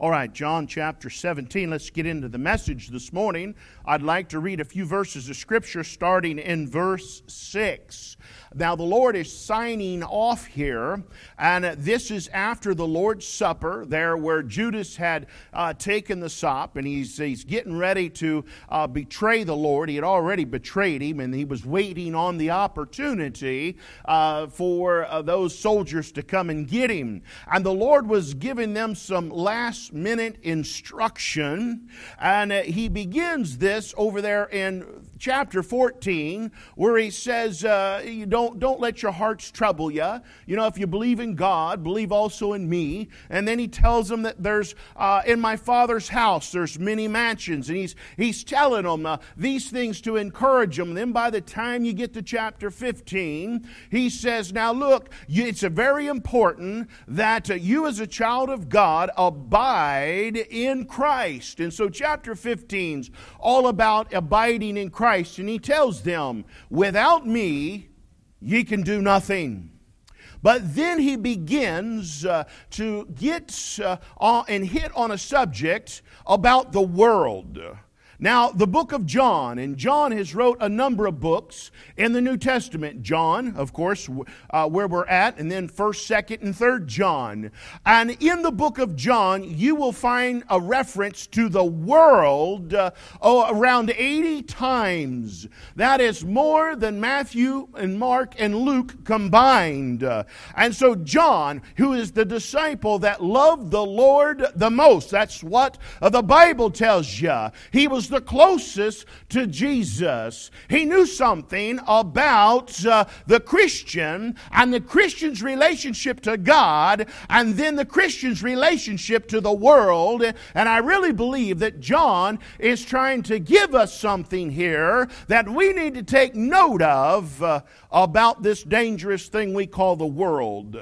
All right, John chapter 17. Let's get into the message this morning. I'd like to read a few verses of Scripture starting in verse 6. Now, the Lord is signing off here, and this is after the Lord's Supper, there where Judas had uh, taken the sop, and he's, he's getting ready to uh, betray the Lord. He had already betrayed him, and he was waiting on the opportunity uh, for uh, those soldiers to come and get him. And the Lord was giving them some last minute instruction, and uh, he begins this over there in chapter 14 where he says uh, you don't, don't let your hearts trouble you you know if you believe in god believe also in me. And then he tells them that there's uh, in my father's house there's many mansions. And he's, he's telling them uh, these things to encourage them. Then by the time you get to chapter 15 he says now look it's very important that uh, you as a child of god abide in christ. And so chapter 15's all about abiding in christ Christ, and he tells them, Without me, ye can do nothing. But then he begins uh, to get uh, and hit on a subject about the world. Now, the book of John, and John has wrote a number of books in the New Testament. John, of course, uh, where we're at, and then 1st, 2nd, and 3rd John. And in the book of John, you will find a reference to the world uh, oh, around 80 times. That is more than Matthew and Mark and Luke combined. Uh, and so John, who is the disciple that loved the Lord the most, that's what the Bible tells you. He was the closest to Jesus. He knew something about uh, the Christian and the Christian's relationship to God and then the Christian's relationship to the world. And I really believe that John is trying to give us something here that we need to take note of uh, about this dangerous thing we call the world.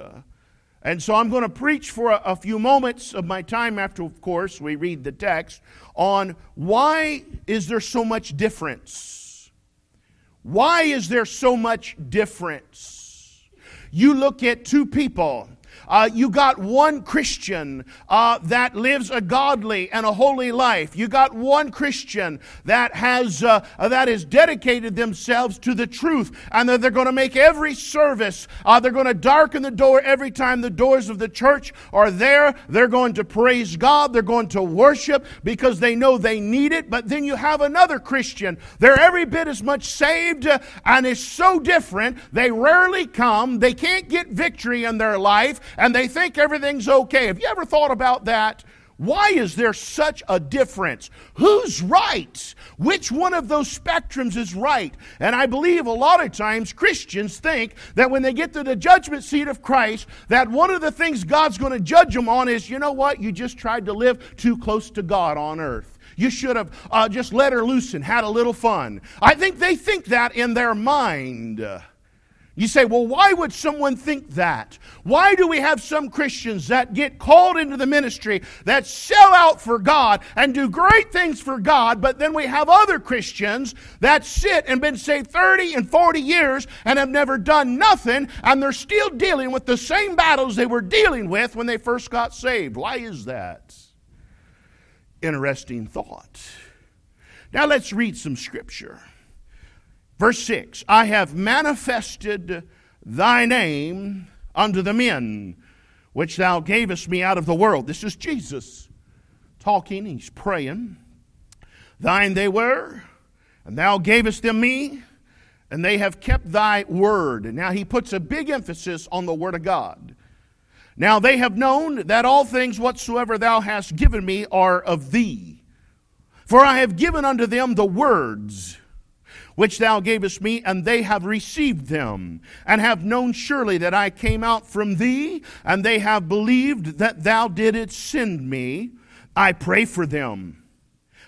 And so I'm going to preach for a, a, few moments of my time after, of course, we read the text on why is there so much difference? Why is there so much difference? You look at two people uh, you got one Christian uh, that lives a godly and a holy life. You got one Christian that has uh, that has dedicated themselves to the truth, and that they're going to make every service. Uh, they're going to darken the door every time the doors of the church are there. They're going to praise God. They're going to worship because they know they need it. But then you have another Christian. They're every bit as much saved, uh, and it's so different. They rarely come. They can't get victory in their life and they think everything's okay. Have you ever thought about that? Why is there such a difference? Who's right? Which one of those spectrums is right? And I believe a lot of times Christians think that when they get to the judgment seat of Christ, that one of the things God's going to judge them on is, you know what? You just tried to live too close to God on earth. You should have uh, just let her loose and had a little fun. I think they think that in their mind. You say, well, why would someone think that? Why do we have some Christians that get called into the ministry that sell out for God and do great things for God, but then we have other Christians that sit and been saved 30 and 40 years and have never done nothing and they're still dealing with the same battles they were dealing with when they first got saved? Why is that? Interesting thought. Now let's read some scripture. Verse 6 I have manifested thy name unto the men which thou gavest me out of the world. This is Jesus talking, he's praying. Thine they were, and thou gavest them me, and they have kept thy word. And now he puts a big emphasis on the word of God. Now they have known that all things whatsoever thou hast given me are of thee. For I have given unto them the words which thou gavest me, and they have received them, and have known surely that I came out from thee, and they have believed that thou didst send me. I pray for them.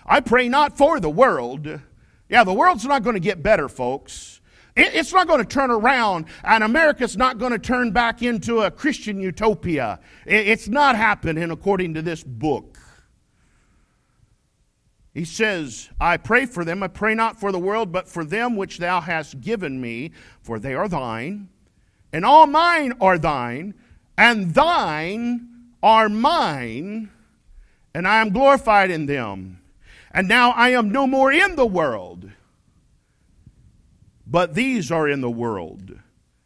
I pray not for the world. Yeah, the world's not going to get better, folks. It's not going to turn around, and America's not going to turn back into a Christian utopia. It's not happening according to this book. He says, I pray for them. I pray not for the world, but for them which thou hast given me, for they are thine. And all mine are thine, and thine are mine, and I am glorified in them. And now I am no more in the world, but these are in the world.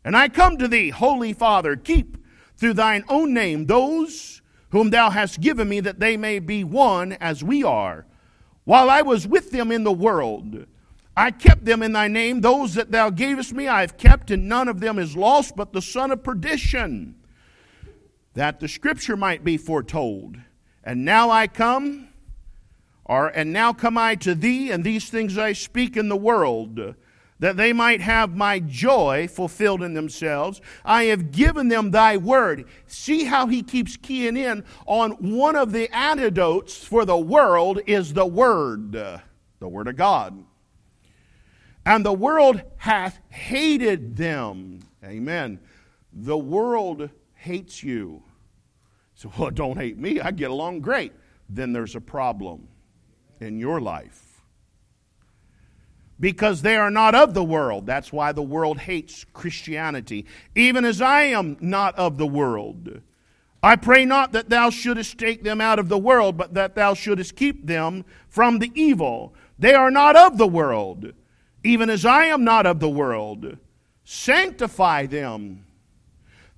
And I come to thee, Holy Father, keep through thine own name those whom thou hast given me, that they may be one as we are. While I was with them in the world, I kept them in thy name. Those that thou gavest me I have kept, and none of them is lost but the son of perdition, that the scripture might be foretold. And now I come, or and now come I to thee, and these things I speak in the world that they might have my joy fulfilled in themselves. I have given them thy word. See how he keeps keying in on one of the antidotes for the world is the word, the word of God. And the world hath hated them. Amen. The world hates you. So, well, don't hate me. I get along great. Then there's a problem in your life because they are not of the world. That's why the world hates Christianity, even as I am not of the world. I pray not that thou shouldest take them out of the world, but that thou shouldest keep them from the evil. They are not of the world, even as I am not of the world. Sanctify them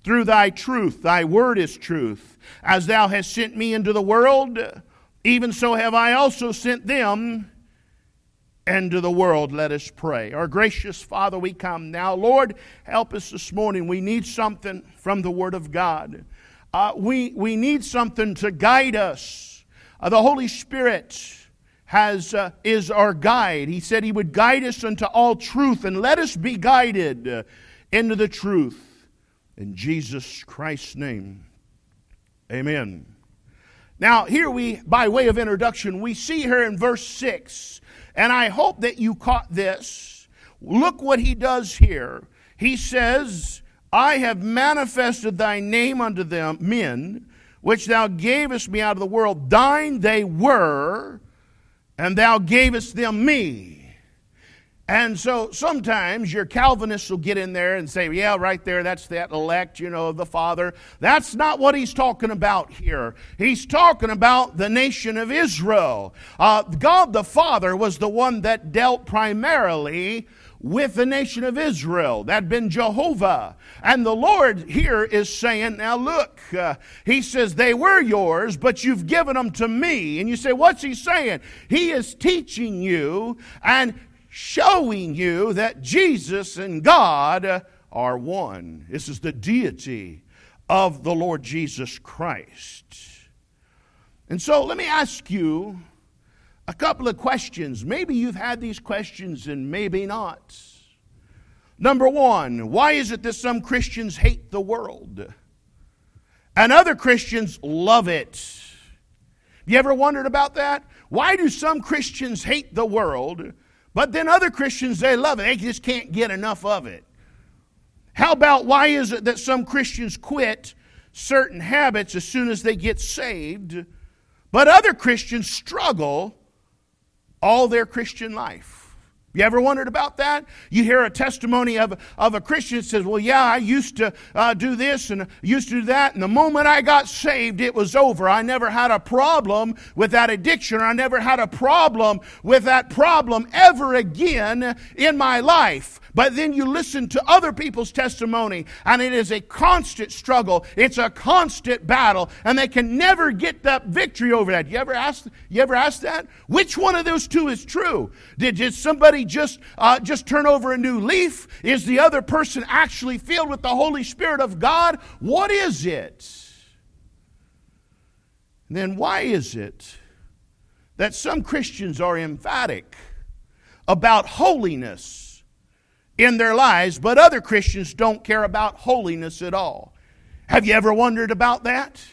through thy truth. Thy word is truth. As thou hast sent me into the world, even so have I also sent them and to the world, let us pray. Our gracious Father, we come now. Lord, help us this morning. We need something from the Word of God. Uh, we, we need something to guide us. Uh, the Holy Spirit has, uh, is our guide. He said He would guide us unto all truth, and let us be guided uh, into the truth. In Jesus Christ's name, amen. Now, here we, by way of introduction, we see here in verse 6 and I hope that you caught this. Look what he does here. He says, I have manifested thy name unto them, men, which thou gavest me out of the world. Thine they were, and thou gavest them me. And so sometimes your Calvinists will get in there and say, yeah, right there, that's that elect, you know, the Father. That's not what he's talking about here. He's talking about the nation of Israel. Uh, God the Father was the one that dealt primarily with the nation of Israel. That'd been Jehovah. And the Lord here is saying, now look, uh, he says, they were yours, but you've given them to me. And you say, what's he saying? He is teaching you and showing you that Jesus and God are one. This is the deity of the Lord Jesus Christ. And so let me ask you a couple of questions. Maybe you've had these questions and maybe not. Number one, why is it that some Christians hate the world and other Christians love it? Have you ever wondered about that? Why do some Christians hate the world but then other Christians, they love it. They just can't get enough of it. How about why is it that some Christians quit certain habits as soon as they get saved, but other Christians struggle all their Christian life? You ever wondered about that? You hear a testimony of, of a Christian that says, Well, yeah, I used to uh, do this and used to do that, and the moment I got saved, it was over. I never had a problem with that addiction, I never had a problem with that problem ever again in my life. But then you listen to other people's testimony, and it is a constant struggle. It's a constant battle, and they can never get that victory over that. You ever ask? You ever ask that? Which one of those two is true? Did, did somebody just uh, just turn over a new leaf? Is the other person actually filled with the Holy Spirit of God? What is it? Then why is it that some Christians are emphatic about holiness? In their lives, but other Christians don't care about holiness at all. Have you ever wondered about that?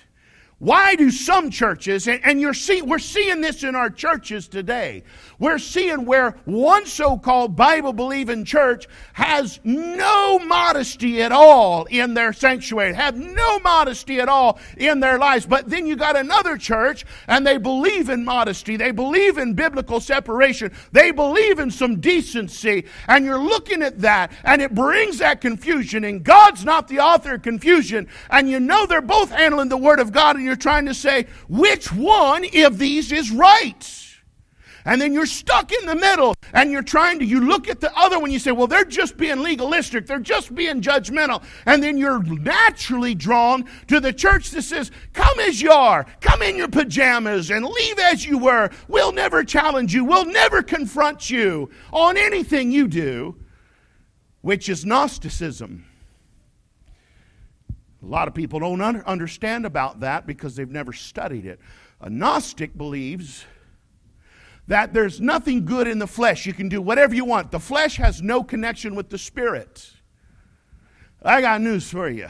Why do some churches, and, and you're see, we're seeing this in our churches today, we're seeing where one so called Bible believing church has no modesty at all in their sanctuary, have no modesty at all in their lives. But then you got another church and they believe in modesty, they believe in biblical separation, they believe in some decency, and you're looking at that and it brings that confusion. And God's not the author of confusion, and you know they're both handling the Word of God, and you're trying to say, which one of these is right? And then you're stuck in the middle and you're trying to, you look at the other one, you say, well, they're just being legalistic, they're just being judgmental. And then you're naturally drawn to the church that says, come as you are, come in your pajamas and leave as you were. We'll never challenge you, we'll never confront you on anything you do, which is Gnosticism. A lot of people don't understand about that because they've never studied it. A Gnostic believes that there's nothing good in the flesh. You can do whatever you want. The flesh has no connection with the spirit. I got news for you.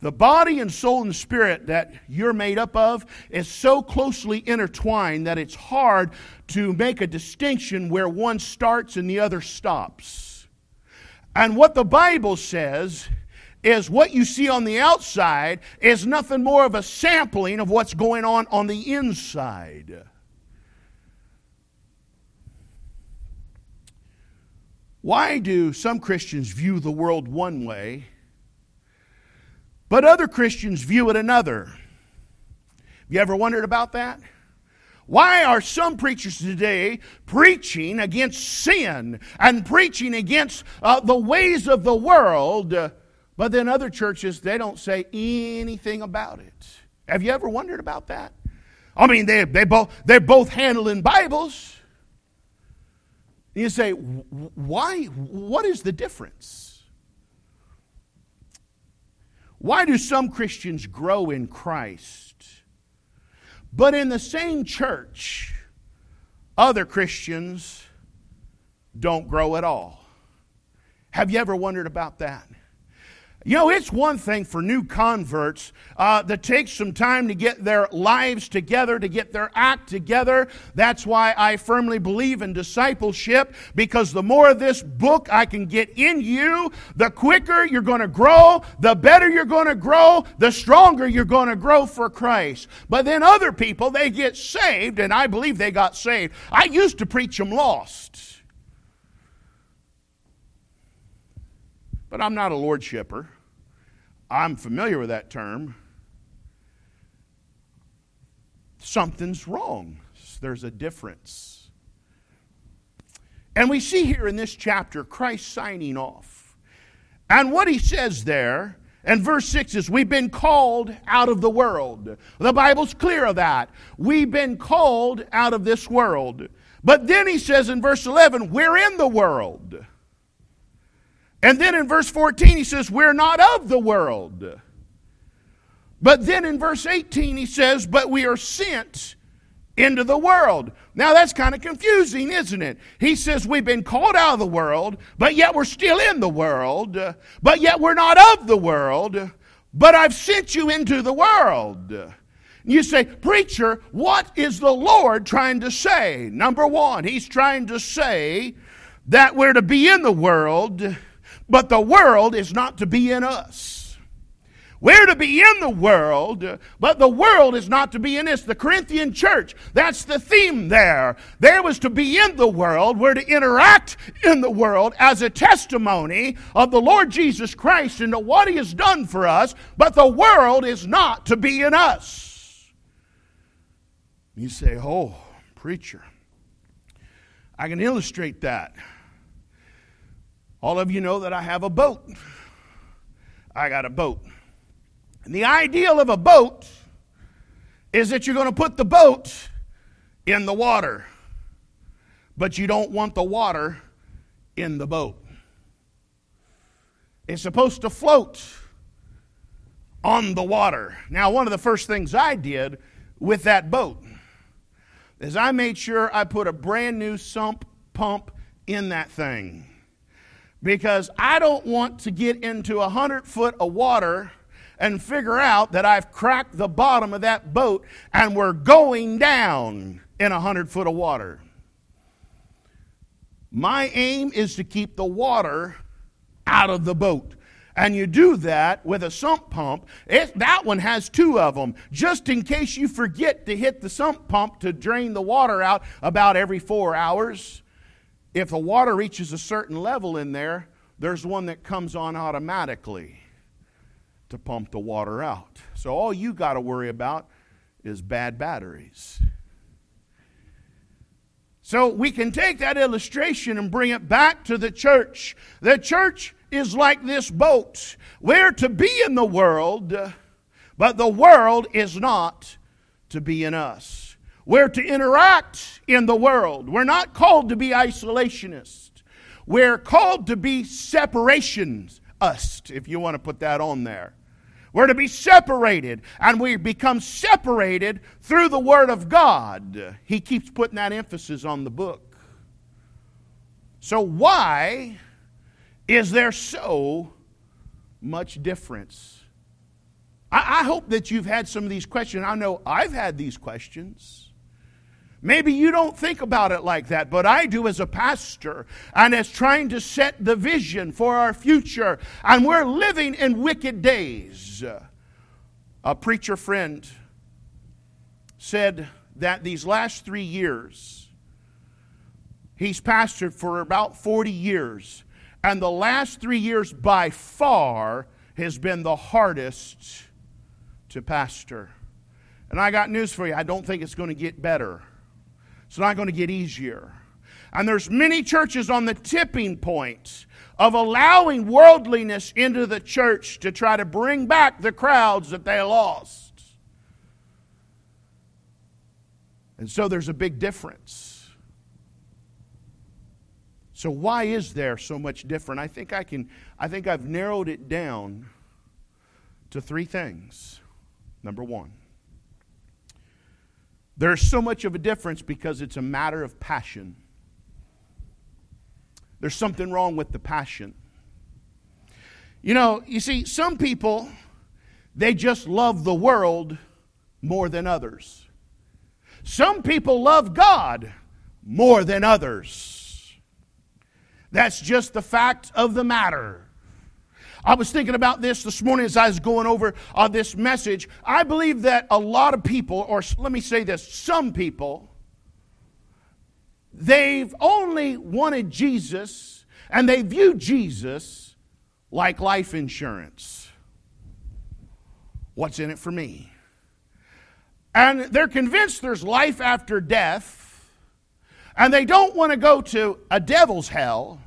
The body and soul and spirit that you're made up of is so closely intertwined that it's hard to make a distinction where one starts and the other stops. And what the Bible says is what you see on the outside is nothing more of a sampling of what's going on on the inside. Why do some Christians view the world one way, but other Christians view it another? Have you ever wondered about that? Why are some preachers today preaching against sin and preaching against uh, the ways of the world, but then other churches, they don't say anything about it? Have you ever wondered about that? I mean, they, they both, they're both handling Bibles. You say, why? What is the difference? Why do some Christians grow in Christ, but in the same church, other Christians don't grow at all? Have you ever wondered about that? You know, it's one thing for new converts uh, that takes some time to get their lives together, to get their act together. That's why I firmly believe in discipleship, because the more of this book I can get in you, the quicker you're going to grow, the better you're going to grow, the stronger you're going to grow for Christ. But then other people, they get saved, and I believe they got saved. I used to preach them lost. But I'm not a lordshipper. I'm familiar with that term. Something's wrong. There's a difference. And we see here in this chapter Christ signing off. And what he says there, and verse 6 is, We've been called out of the world. The Bible's clear of that. We've been called out of this world. But then he says in verse 11, We're in the world. And then in verse 14, he says, We're not of the world. But then in verse 18, he says, But we are sent into the world. Now that's kind of confusing, isn't it? He says we've been called out of the world, but yet we're still in the world, but yet we're not of the world, but I've sent you into the world. You say, Preacher, what is the Lord trying to say? Number one, He's trying to say that we're to be in the world but the world is not to be in us. We're to be in the world, but the world is not to be in us. The Corinthian church, that's the theme there. There was to be in the world. We're to interact in the world as a testimony of the Lord Jesus Christ and what He has done for us, but the world is not to be in us. You say, Oh, preacher, I can illustrate that. All of you know that I have a boat. I got a boat. And the ideal of a boat is that you're going to put the boat in the water, but you don't want the water in the boat. It's supposed to float on the water. Now, one of the first things I did with that boat is I made sure I put a brand new sump pump in that thing because I don't want to get into a hundred foot of water and figure out that I've cracked the bottom of that boat and we're going down in a hundred foot of water. My aim is to keep the water out of the boat. And you do that with a sump pump. It, that one has two of them, just in case you forget to hit the sump pump to drain the water out about every four hours. If the water reaches a certain level in there, there's one that comes on automatically to pump the water out. So all you got to worry about is bad batteries. So we can take that illustration and bring it back to the church. The church is like this boat. We're to be in the world, but the world is not to be in us. We're to interact in the world. We're not called to be isolationists. We're called to be separations if you want to put that on there. We're to be separated, and we become separated through the Word of God. He keeps putting that emphasis on the book. So, why is there so much difference? I, I hope that you've had some of these questions. I know I've had these questions. Maybe you don't think about it like that, but I do as a pastor and as trying to set the vision for our future. And we're living in wicked days. A preacher friend said that these last three years, he's pastored for about 40 years, and the last three years by far has been the hardest to pastor. And I got news for you I don't think it's going to get better. It's not going to get easier. And there's many churches on the tipping point of allowing worldliness into the church to try to bring back the crowds that they lost. And so there's a big difference. So why is there so much different? I think I can I think I've narrowed it down to three things. Number 1. There's so much of a difference because it's a matter of passion. There's something wrong with the passion. You know, you see, some people, they just love the world more than others. Some people love God more than others. That's just the fact of the matter. I was thinking about this this morning as I was going over uh, this message. I believe that a lot of people, or let me say this, some people, they've only wanted Jesus and they view Jesus like life insurance. What's in it for me? And they're convinced there's life after death, and they don't want to go to a devil's hell.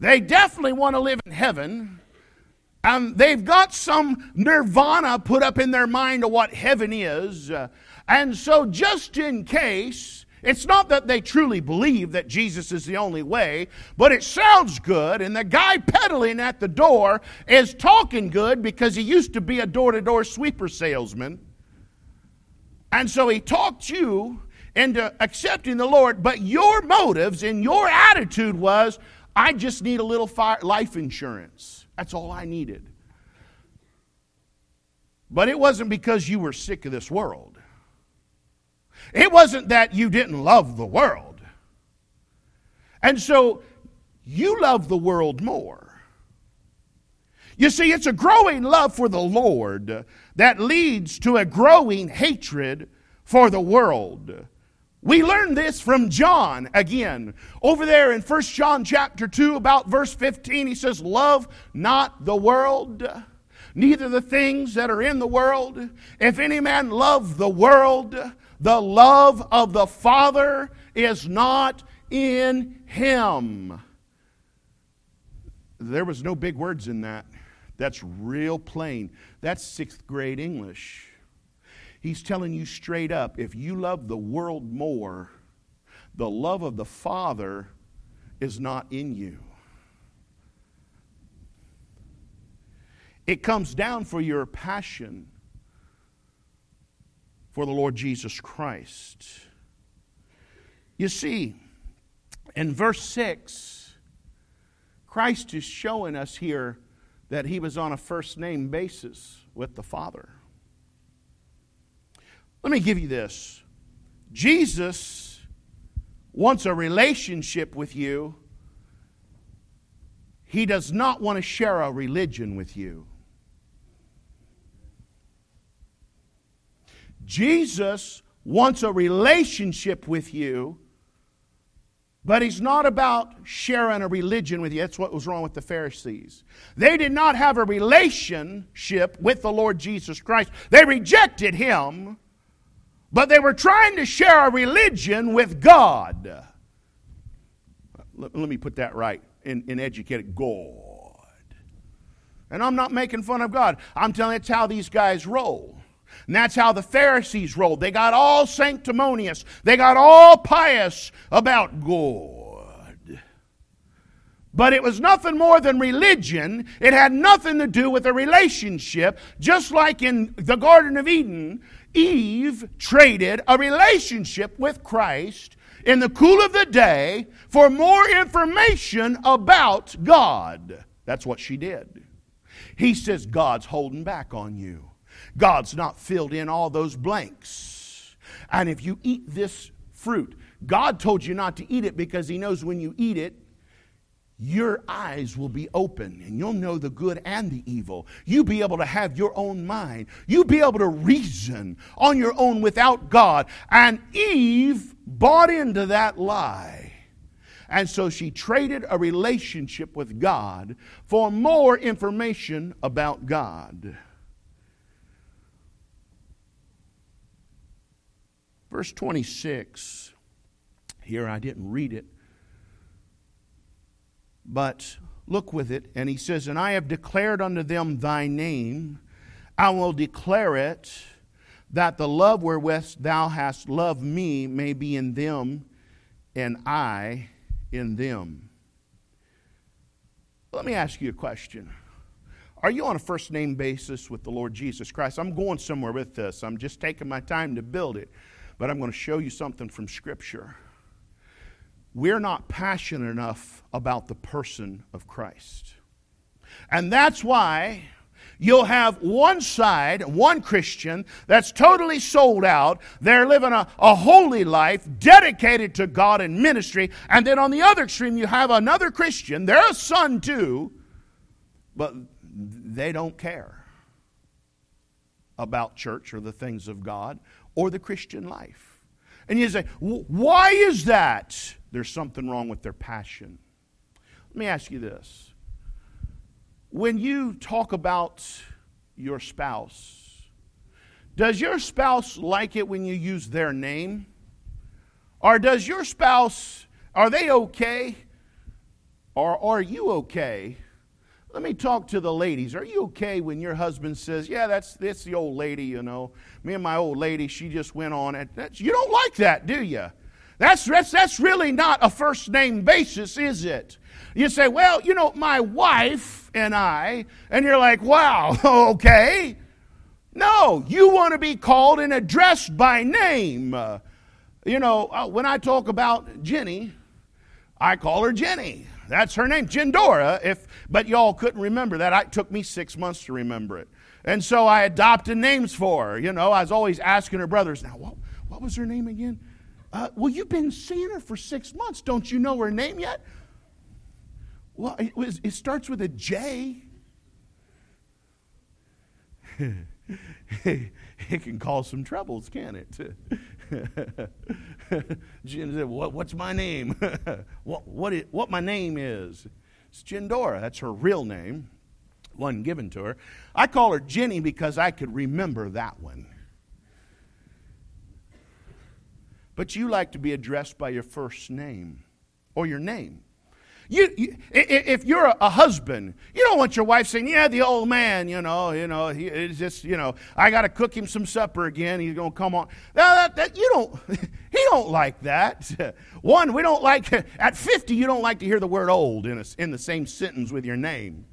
They definitely want to live in heaven. And they've got some nirvana put up in their mind of what heaven is. Uh, and so, just in case, it's not that they truly believe that Jesus is the only way, but it sounds good, and the guy peddling at the door is talking good because he used to be a door to door sweeper salesman. And so he talked you into accepting the Lord, but your motives and your attitude was, I just need a little fire, life insurance. That's all I needed. But it wasn't because you were sick of this world. It wasn't that you didn't love the world. And so you love the world more. You see, it's a growing love for the Lord that leads to a growing hatred for the world. We learn this from John again. Over there in 1 John chapter 2 about verse 15 he says love not the world neither the things that are in the world. If any man love the world, the love of the Father is not in him. There was no big words in that. That's real plain. That's 6th grade English. He's telling you straight up if you love the world more, the love of the Father is not in you. It comes down for your passion for the Lord Jesus Christ. You see, in verse 6, Christ is showing us here that he was on a first name basis with the Father. Let me give you this Jesus wants a relationship with you, He does not want to share a religion with you. Jesus wants a relationship with you, But he's not about sharing a religion with you. That's what was wrong with the Pharisees. They did not have a relationship with the Lord Jesus Christ. They rejected him, but they were trying to share a religion with God. Let, let me put that right in, in educated God. And I'm not making fun of God. I'm telling you, it's how these guys roll. And that's how the Pharisees rolled. They got all sanctimonious, they got all pious about God. But it was nothing more than religion. It had nothing to do with a relationship. Just like in the Garden of Eden, Eve traded a relationship with Christ in the cool of the day for more information about God. That's what she did. He says, God's holding back on you. God's not filled in all those blanks. And if you eat this fruit, God told you not to eat it because He knows when you eat it, your eyes will be open and you'll know the good and the evil. You'll be able to have your own mind. You'll be able to reason on your own without God. And Eve bought into that lie. And so she traded a relationship with God for more information about God. Verse 26, here I didn't read it, but look with it. And he says, And I have declared unto them thy name, I will declare it, that the love wherewith thou hast loved me may be in them, and I in them. Let me ask you a question. Are you on a first name basis with the Lord Jesus Christ? I'm going somewhere with this. I'm just taking my time to build it but I'm going to show you something from Scripture. We're not passionate enough about the person of Christ. And that's why you'll have one side, one Christian, that's totally sold out. They're living a, a holy life, dedicated to God and ministry. And then on the other extreme, you have another Christian. They're a son too, but they don't care about church or the things of God or the Christian life. And you say, why is that? There's something wrong with their passion. Let me ask you this. When you talk about your spouse, does your spouse like it when you use their name? Or does your spouse, are they okay? Or, are you okay let me talk to the ladies. Are you okay when your husband says, Yeah, that's, that's the old lady, you know? Me and my old lady, she just went on it. That's, you don't like that, do you? That's, that's, that's really not a first name basis, is it? You say, Well, you know, my wife and I, and you're like, Wow, okay. No, you want to be called and addressed by name. You know, uh, when I talk about Jenny, I call her Jenny. That's her name, Jindora. If, but y'all couldn't remember that. It took me six months to remember it. And so I adopted names for her. You know, I was always asking her brothers, now, what, what was her name again? Uh, well, you've been seeing her for six months. Don't you know her name yet? Well, it, was, it starts with a J. it can cause some troubles, can it? Jen said, what, What's my name? what, what, it, what my name is? It's Jindora. That's her real name, one given to her. I call her Jenny because I could remember that one. But you like to be addressed by your first name or your name. You, you, if you're a, husband, you don't want your wife saying, "Yeah, the old man, you know, you know, he, it's just, you know, I got to cook him some supper again. He's to come on." That, that, that, you don't, he don't like that. One, we don't like at fifty. You don't like to hear the word "old" in a, in the same sentence with your name.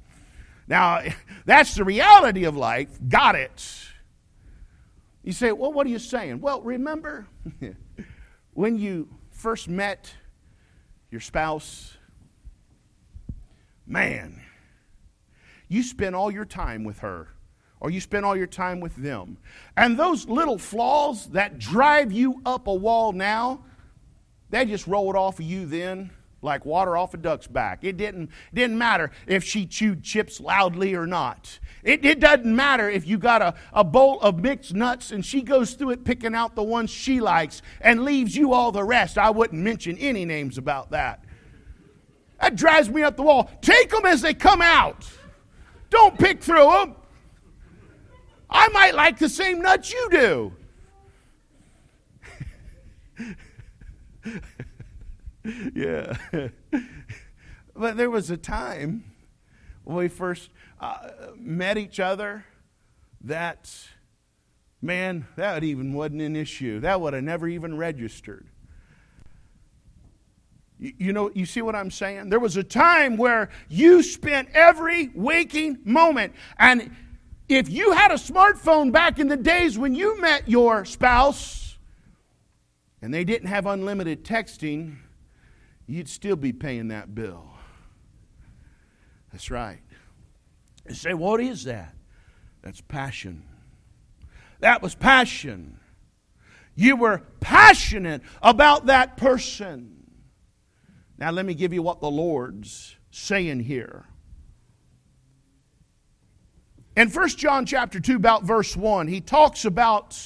Now, that's the reality of life. Got it. You say, "Well, what are you saying?" Well, remember when you first met your spouse man, you spent all your time with her or you spend all your time with them. And those little flaws that drive you up a wall now, they just rolled off of you then. Like water off a duck's back. It didn't, didn't matter if she chewed chips loudly or not. It, it doesn't matter if you got a, a bowl of mixed nuts and she goes through it picking out the ones she likes and leaves you all the rest. I wouldn't mention any names about that. That drives me up the wall. Take them as they come out. Don't pick through them. I might like the same nuts you do. yeah. but there was a time when we first uh, met each other that, man, that even wasn't an issue. That would have never even registered. You, you know, you see what I'm saying? There was a time where you spent every waking moment. And if you had a smartphone back in the days when you met your spouse and they didn't have unlimited texting, you'd still be paying that bill. That's right. You say, what is that? That's passion. That was passion. You were passionate about that person. Now, let me give you what the Lord's saying here. In 1 John chapter 2, about verse 1, he talks about,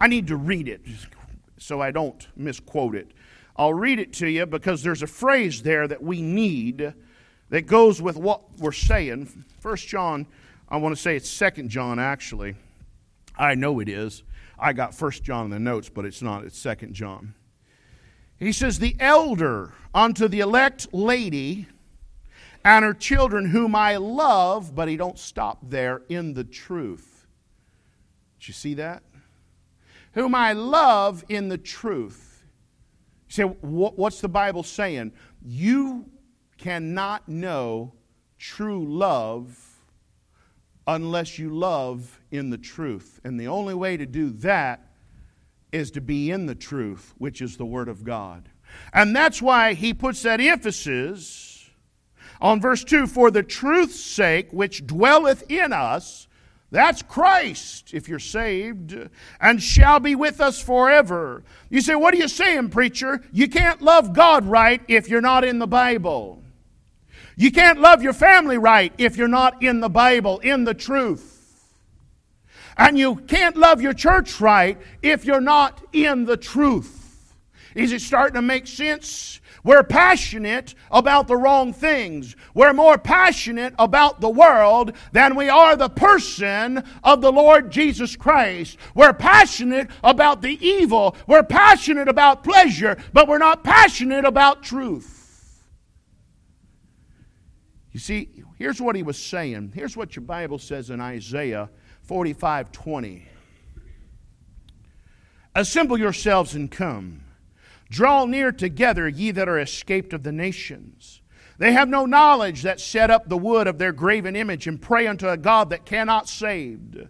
I need to read it so I don't misquote it. I'll read it to you because there's a phrase there that we need that goes with what we're saying. First John, I want to say it's Second John actually. I know it is. I got First John in the notes, but it's not. It's Second John. He says, "The elder unto the elect lady and her children, whom I love," but he don't stop there in the truth. Did you see that? Whom I love in the truth. Say, what's the Bible saying? You cannot know true love unless you love in the truth. And the only way to do that is to be in the truth, which is the Word of God. And that's why he puts that emphasis on verse 2 For the truth's sake, which dwelleth in us, that's Christ, if you're saved, and shall be with us forever. You say, What are you saying, preacher? You can't love God right if you're not in the Bible. You can't love your family right if you're not in the Bible, in the truth. And you can't love your church right if you're not in the truth. Is it starting to make sense? We're passionate about the wrong things. We're more passionate about the world than we are the person of the Lord Jesus Christ. We're passionate about the evil. We're passionate about pleasure, but we're not passionate about truth. You see, here's what he was saying. Here's what your Bible says in Isaiah 45 20. Assemble yourselves and come. Draw near together, ye that are escaped of the nations. They have no knowledge that set up the wood of their graven image and pray unto a God that cannot save.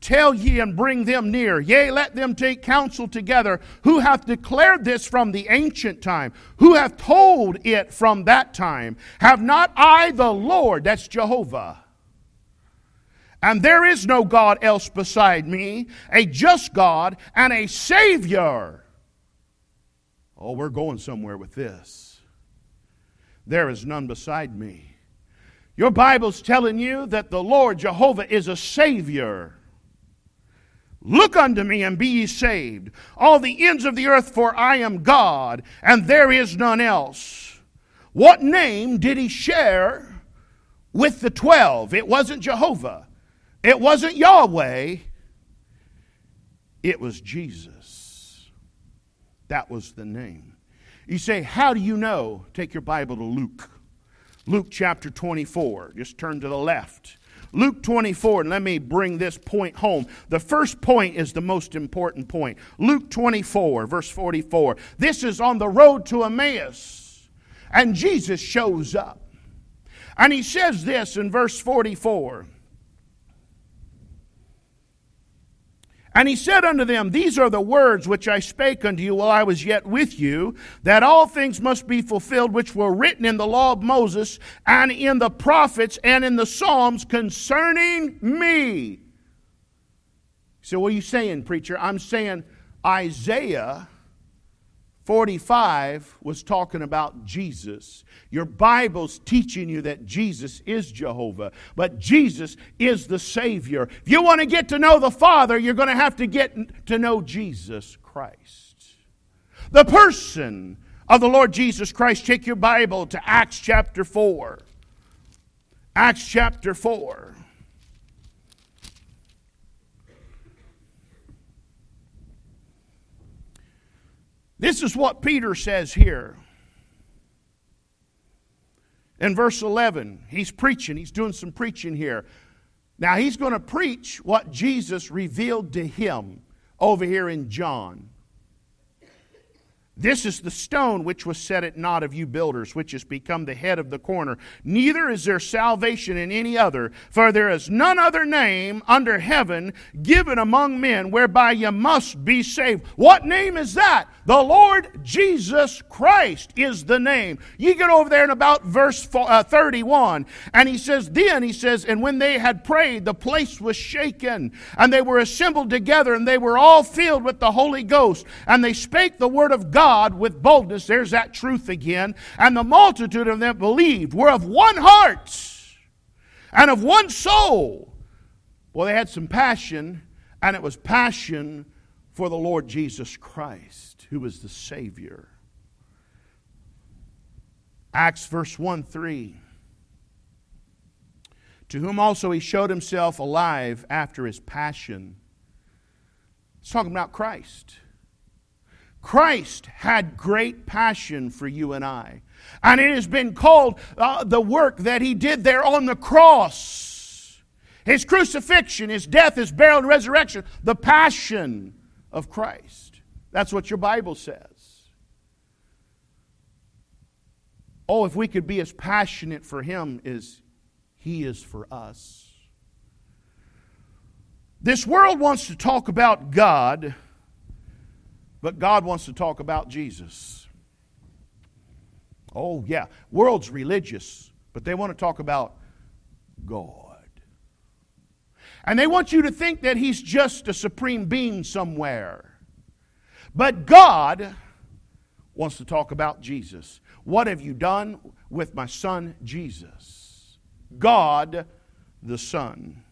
Tell ye and bring them near. Yea, let them take counsel together. Who hath declared this from the ancient time? Who hath told it from that time? Have not I the Lord, that's Jehovah? And there is no God else beside me, a just God and a Savior Oh, we're going somewhere with this. There is none beside me. Your Bible's telling you that the Lord Jehovah is a Savior. Look unto me and be ye saved, all the ends of the earth, for I am God, and there is none else. What name did he share with the twelve? It wasn't Jehovah, it wasn't Yahweh, it was Jesus. That was the name. You say, How do you know? Take your Bible to Luke. Luke chapter 24. Just turn to the left. Luke 24, and let me bring this point home. The first point is the most important point. Luke 24, verse 44. This is on the road to Emmaus, and Jesus shows up. And he says this in verse 44 And he said unto them, These are the words which I spake unto you while I was yet with you, that all things must be fulfilled which were written in the law of Moses, and in the prophets, and in the Psalms concerning me. So, what are you saying, preacher? I'm saying Isaiah 45 was talking about Jesus. Your Bible's teaching you that Jesus is Jehovah, but Jesus is the Savior. If you want to get to know the Father, you're going to have to get to know Jesus Christ. The person of the Lord Jesus Christ. Take your Bible to Acts chapter 4. Acts chapter 4. This is what Peter says here. In verse 11, he's preaching, he's doing some preaching here. Now, he's going to preach what Jesus revealed to him over here in John. This is the stone which was set at naught of you builders, which has become the head of the corner. Neither is there salvation in any other, for there is none other name under heaven given among men whereby you must be saved. What name is that? The Lord Jesus Christ is the name. You get over there in about verse uh, 31, and he says, Then he says, And when they had prayed, the place was shaken, and they were assembled together, and they were all filled with the Holy Ghost, and they spake the word of God God with boldness. There's that truth again. And the multitude of them believed were of one heart and of one soul. Well, they had some passion, and it was passion for the Lord Jesus Christ, who was the Savior. Acts verse 1 3. To whom also he showed himself alive after his passion. It's talking about Christ. Christ had great passion for you and I. And it has been called uh, the work that he did there on the cross. His crucifixion, his death, his burial, and resurrection, the passion of Christ. That's what your Bible says. Oh, if we could be as passionate for him as he is for us. This world wants to talk about God but God wants to talk about Jesus. Oh, yeah. World's religious, but they want to talk about God. And they want you to think that He's just a supreme being somewhere. But God wants to talk about Jesus. What have you done with my son Jesus? God the Son.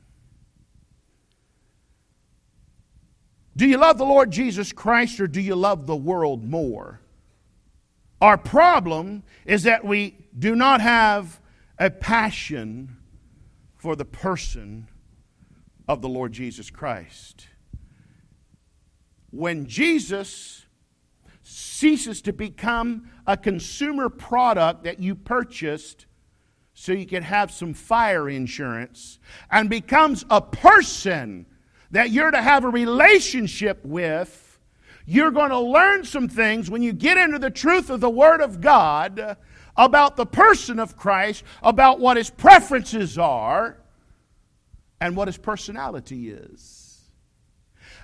Do you love the Lord Jesus Christ or do you love the world more? Our problem is that we do not have a passion for the person of the Lord Jesus Christ. When Jesus ceases to become a consumer product that you purchased so you can have some fire insurance and becomes a person that you're to have a relationship with, you're going to learn some things when you get into the truth of the Word of God about the person of Christ, about what his preferences are, and what his personality is.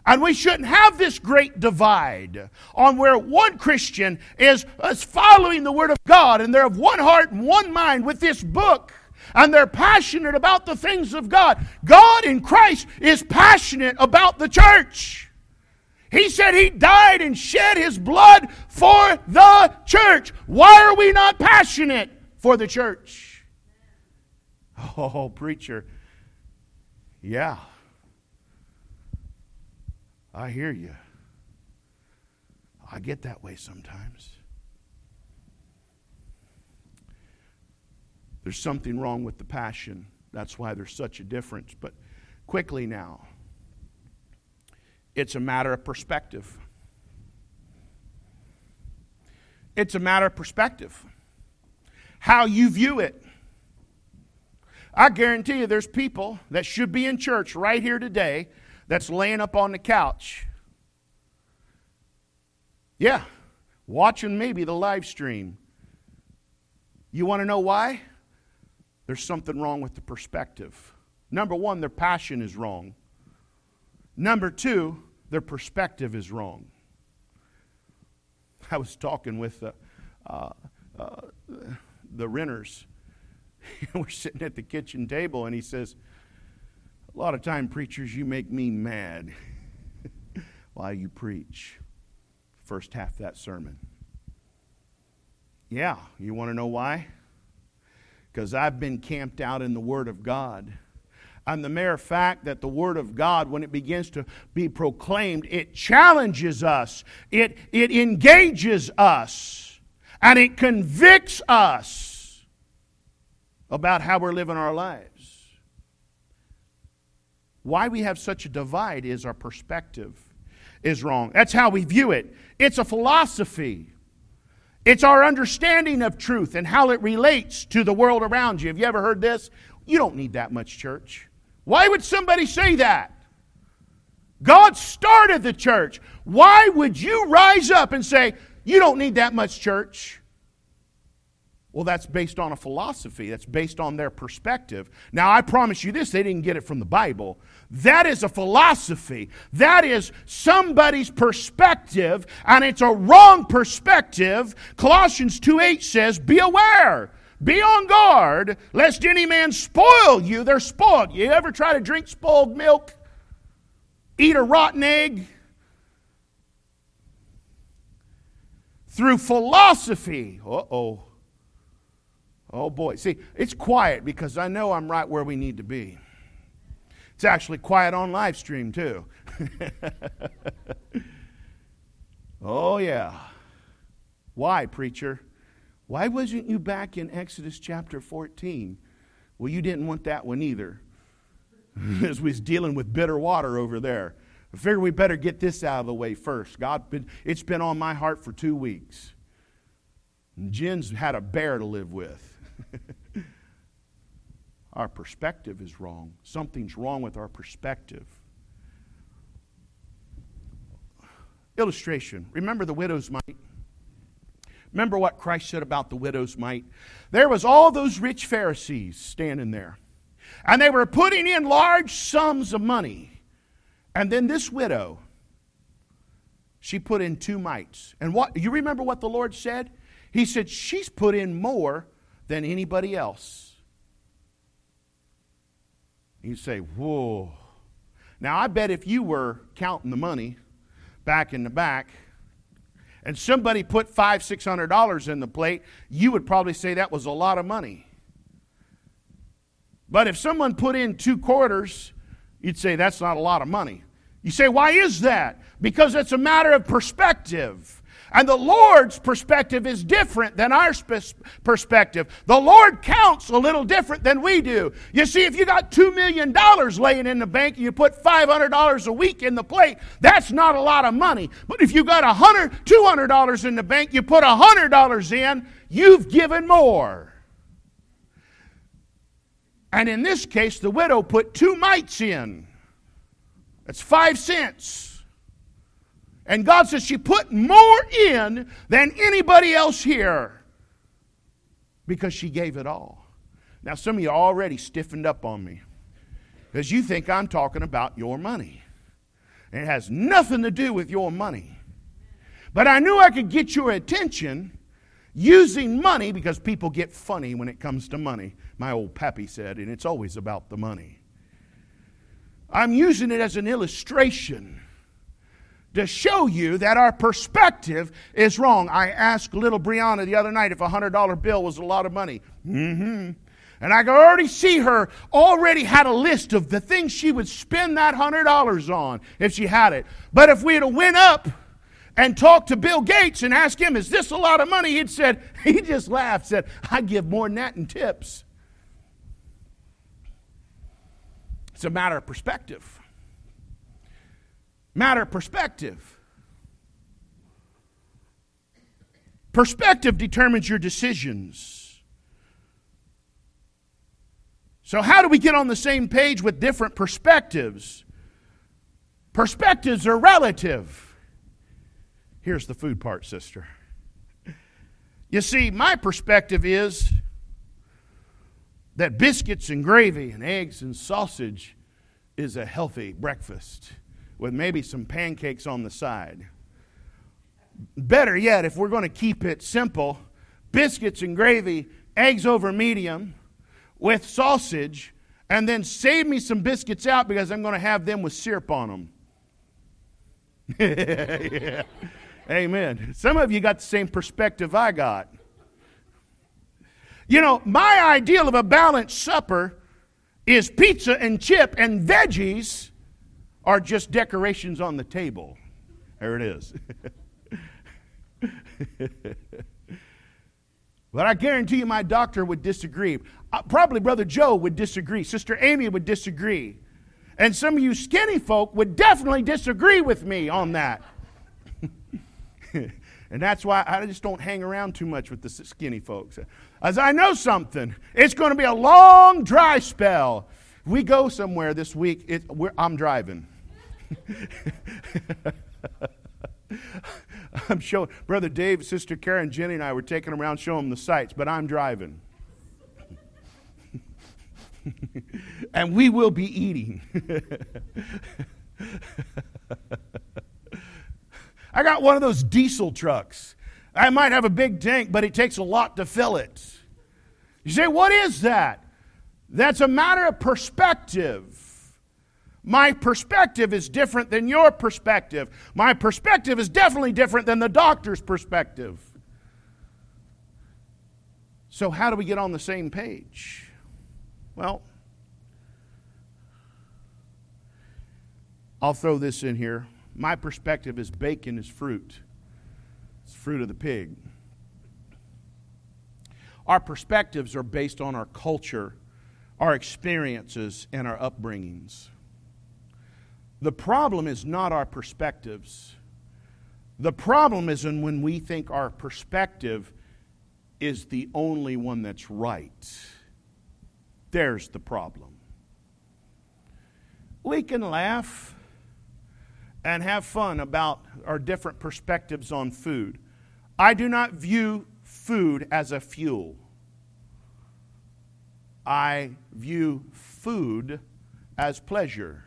And we shouldn't have this great divide on where one Christian is, is following the Word of God and they're of one heart and one mind with this book and they're passionate about the things of God. God in Christ is passionate about the church. He said he died and shed his blood for the church. Why are we not passionate for the church? Oh, preacher. Yeah. I hear you. I get that way sometimes. There's something wrong with the passion. That's why there's such a difference. But quickly now, it's a matter of perspective. It's a matter of perspective. How you view it. I guarantee you there's people that should be in church right here today that's laying up on the couch. Yeah, watching maybe the live stream. You want to know why? There's something wrong with the perspective. Number one, their passion is wrong. Number two, their perspective is wrong. I was talking with the, uh, uh, the renters. We're sitting at the kitchen table, and he says, A lot of time, preachers, you make me mad while you preach. First half that sermon. Yeah, you want to know why? Because I've been camped out in the Word of God. And the mere fact that the Word of God, when it begins to be proclaimed, it challenges us, it, it engages us, and it convicts us about how we're living our lives. Why we have such a divide is our perspective is wrong. That's how we view it. It's a philosophy. It's our understanding of truth and how it relates to the world around you. Have you ever heard this? You don't need that much church. Why would somebody say that? God started the church. Why would you rise up and say, You don't need that much church? Well, that's based on a philosophy. That's based on their perspective. Now, I promise you this, they didn't get it from the Bible. That is a philosophy. That is somebody's perspective, and it's a wrong perspective. Colossians 2 8 says, Be aware. Be on guard, lest any man spoil you. They're spoiled. You ever try to drink spoiled milk? Eat a rotten egg? Through philosophy. Uh oh Oh boy. See, it's quiet because I know I'm right where we need to be. It's actually quiet on live stream too. oh yeah. Why, preacher? Why wasn't you back in Exodus chapter 14? Well, you didn't want that one either. As we was dealing with bitter water over there. I figured we better get this out of the way first. God, it's been on my heart for two weeks. Jen's had a bear to live with. our perspective is wrong. Something's wrong with our perspective. Illustration. Remember the widow's mite? Remember what Christ said about the widow's mite? There was all those rich Pharisees standing there. And they were putting in large sums of money. And then this widow, she put in two mites. And what you remember what the Lord said? He said, She's put in more than anybody else. You say, whoa. Now, I bet if you were counting the money back in the back, and somebody put five, six hundred dollars in the plate, you would probably say that was a lot of money. But if someone put in two quarters, you'd say that's not a lot of money. You say, why is that? Because it's a matter of perspective. And the Lord's perspective is different than our perspective. The Lord counts a little different than we do. You see, if you got $2 million laying in the bank and you put $500 a week in the plate, that's not a lot of money. But if you got $100, $200 in the bank, you put $100 in, you've given more. And in this case, the widow put two mites in. That's five cents. And God says she put more in than anybody else here because she gave it all. Now, some of you already stiffened up on me because you think I'm talking about your money. It has nothing to do with your money. But I knew I could get your attention using money because people get funny when it comes to money. My old pappy said, and it's always about the money. I'm using it as an illustration to show you that our perspective is wrong. I asked little Brianna the other night if a $100 bill was a lot of money. Mm-hmm. And I could already see her already had a list of the things she would spend that $100 on if she had it. But if we had went up and talked to Bill Gates and asked him, is this a lot of money? He'd said, he just laughed, said, I give more than that in tips. It's a matter of perspective matter of perspective. Perspective determines your decisions. So, how do we get on the same page with different perspectives? Perspectives are relative. Here's the food part, sister. You see, my perspective is that biscuits and gravy and eggs and sausage is a healthy breakfast with maybe some pancakes on the side. Better yet, if we're going to keep it simple, biscuits and gravy, eggs over medium with sausage, and then save me some biscuits out because I'm going to have them with syrup on them. yeah. Amen. Some of you got the same perspective I got. You know, my ideal of a balanced supper is pizza and chip and veggies are just decorations on the table. There it is. but I guarantee you, my doctor would disagree. Uh, probably Brother Joe would disagree. Sister Amy would disagree. And some of you skinny folk would definitely disagree with me on that. and that's why I just don't hang around too much with the skinny folks. As I know something, it's going to be a long dry spell. We go somewhere this week, it, I'm driving. I'm showing Brother Dave, Sister Karen, Jenny, and I were taking around showing them the sights, but I'm driving. and we will be eating. I got one of those diesel trucks. I might have a big tank, but it takes a lot to fill it. You say, what is that? That's a matter of perspective. My perspective is different than your perspective. My perspective is definitely different than the doctor's perspective. So, how do we get on the same page? Well, I'll throw this in here. My perspective is bacon is fruit, it's fruit of the pig. Our perspectives are based on our culture, our experiences, and our upbringings. The problem is not our perspectives. The problem is when we think our perspective is the only one that's right. There's the problem. We can laugh and have fun about our different perspectives on food. I do not view food as a fuel. I view food as pleasure.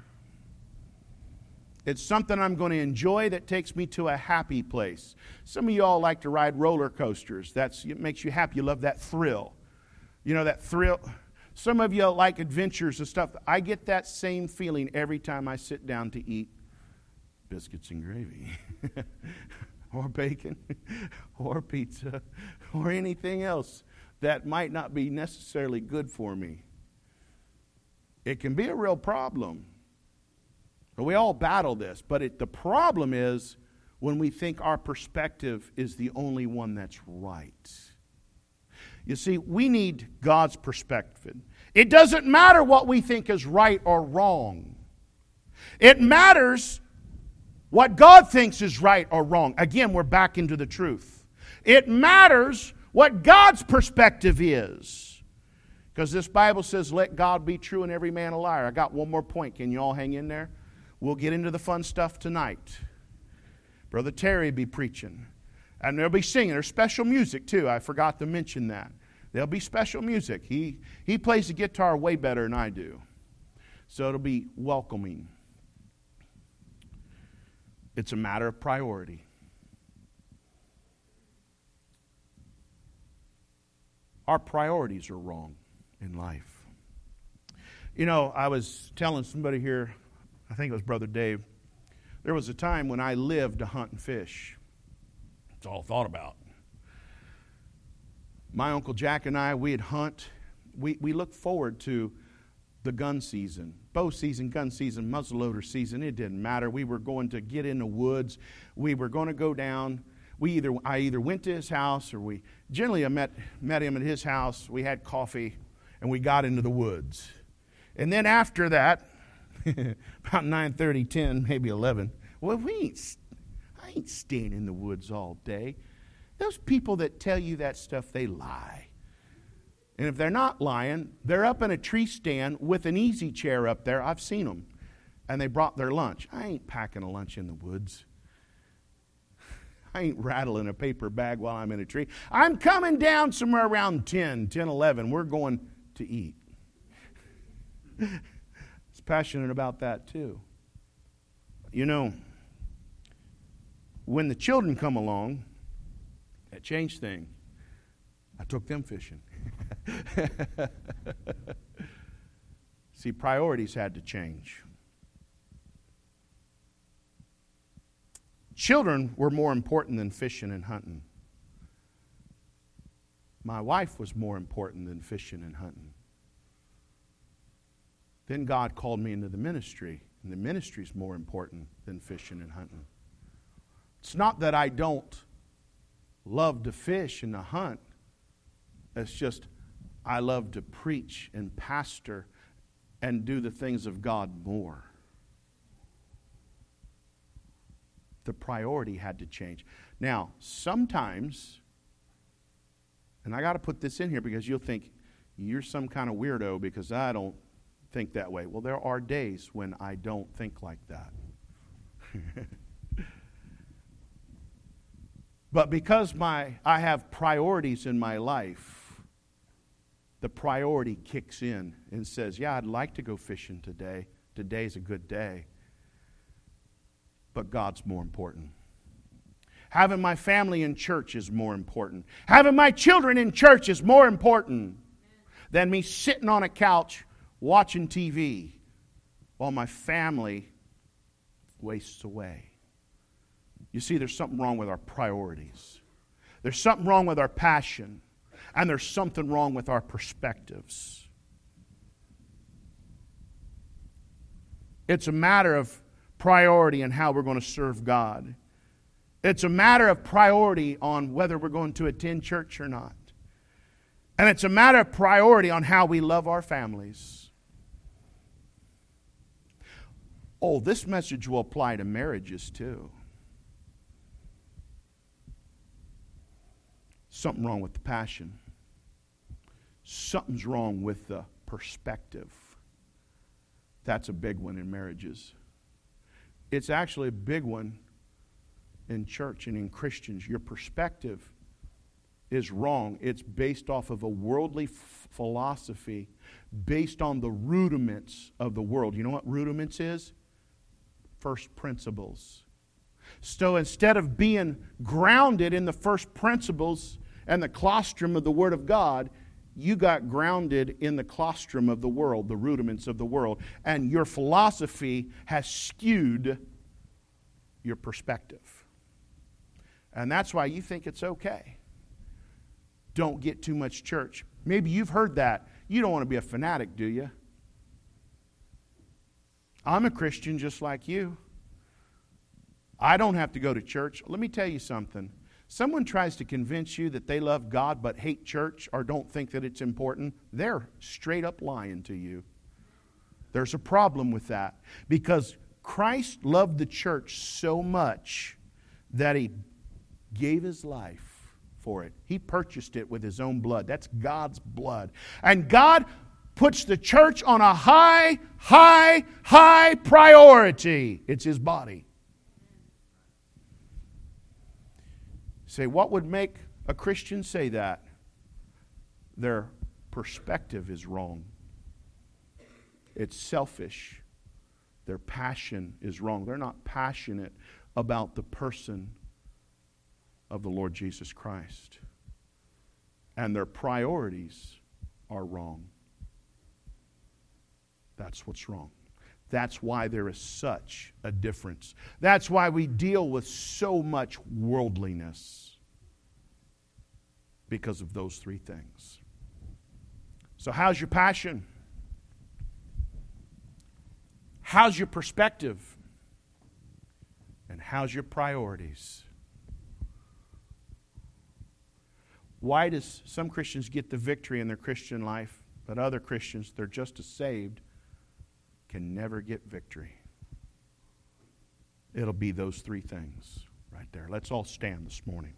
It's something I'm going to enjoy that takes me to a happy place. Some of y'all like to ride roller coasters. That's it makes you happy. You love that thrill. You know that thrill. Some of you like adventures and stuff. I get that same feeling every time I sit down to eat biscuits and gravy. or bacon or pizza or anything else that might not be necessarily good for me. It can be a real problem. We all battle this, but it, the problem is when we think our perspective is the only one that's right. You see, we need God's perspective. It doesn't matter what we think is right or wrong. It matters what God thinks is right or wrong. Again, we're back into the truth. It matters what God's perspective is. Because this Bible says, let God be true and every man a liar. I got one more point. Can you all hang in there? We'll get into the fun stuff tonight. Brother Terry be preaching. And there'll be singing. There's special music too. I forgot to mention that. There'll be special music. He, he plays the guitar way better than I do. So it'll be welcoming. It's a matter of priority. Our priorities are wrong in life. You know, I was telling somebody here I think it was Brother Dave. There was a time when I lived to hunt and fish. It's all thought about. My Uncle Jack and I, we'd hunt. We, we looked forward to the gun season, bow season, gun season, muzzleloader season. It didn't matter. We were going to get in the woods. We were going to go down. We either I either went to his house or we generally I met met him at his house. We had coffee and we got into the woods. And then after that, about 9.30, 10, maybe 11. Well, we ain't, I ain't staying in the woods all day. Those people that tell you that stuff, they lie. And if they're not lying, they're up in a tree stand with an easy chair up there. I've seen them. And they brought their lunch. I ain't packing a lunch in the woods. I ain't rattling a paper bag while I'm in a tree. I'm coming down somewhere around 10, 10, 11. We're going to eat passionate about that too. You know, when the children come along, that changed things. I took them fishing. See, priorities had to change. Children were more important than fishing and hunting. my wife was more important than fishing and hunting. Then God called me into the ministry, and the ministry is more important than fishing and hunting. It's not that I don't love to fish and to hunt, it's just I love to preach and pastor and do the things of God more. The priority had to change. Now, sometimes, and I got to put this in here because you'll think you're some kind of weirdo because I don't think that way. Well, there are days when I don't think like that. but because my I have priorities in my life, the priority kicks in and says, "Yeah, I'd like to go fishing today. Today's a good day." But God's more important. Having my family in church is more important. Having my children in church is more important than me sitting on a couch watching TV while my family wastes away. You see, there's something wrong with our priorities, there's something wrong with our passion, and there's something wrong with our perspectives. It's a matter of priority and how we're going to serve God. It's a matter of priority on whether we're going to attend church or not. And it's a matter of priority on how we love our families. Oh, this message will apply to marriages too. Something wrong with the passion. Something's wrong with the perspective. That's a big one in marriages. It's actually a big one in church and in Christians. Your perspective is wrong. It's based off of a worldly f- philosophy based on the rudiments of the world. You know what rudiments is? First principles. So instead of being grounded in the first principles and the colostrum of the Word of God, you got grounded in the colostrum of the world, the rudiments of the world, and your philosophy has skewed your perspective. And that's why you think it's okay. Don't get too much church. Maybe you've heard that. You don't want to be a fanatic, do you? I'm a Christian just like you. I don't have to go to church. Let me tell you something. Someone tries to convince you that they love God but hate church or don't think that it's important, they're straight up lying to you. There's a problem with that because Christ loved the church so much that he gave his life for it. He purchased it with his own blood. That's God's blood. And God puts the church on a high, high, high priority. It's his body. Say, what would make a Christian say that? Their perspective is wrong. It's selfish. Their passion is wrong. They're not passionate about the person of the Lord Jesus Christ. And their priorities are wrong. That's what's wrong. That's why there is such a difference. That's why we deal with so much worldliness because of those three things. So, how's your passion? How's your perspective? And how's your priorities? Why does some Christians get the victory in their Christian life, but other Christians, they're just as saved, can never get victory. It'll be those three things right there. Let's all stand this morning.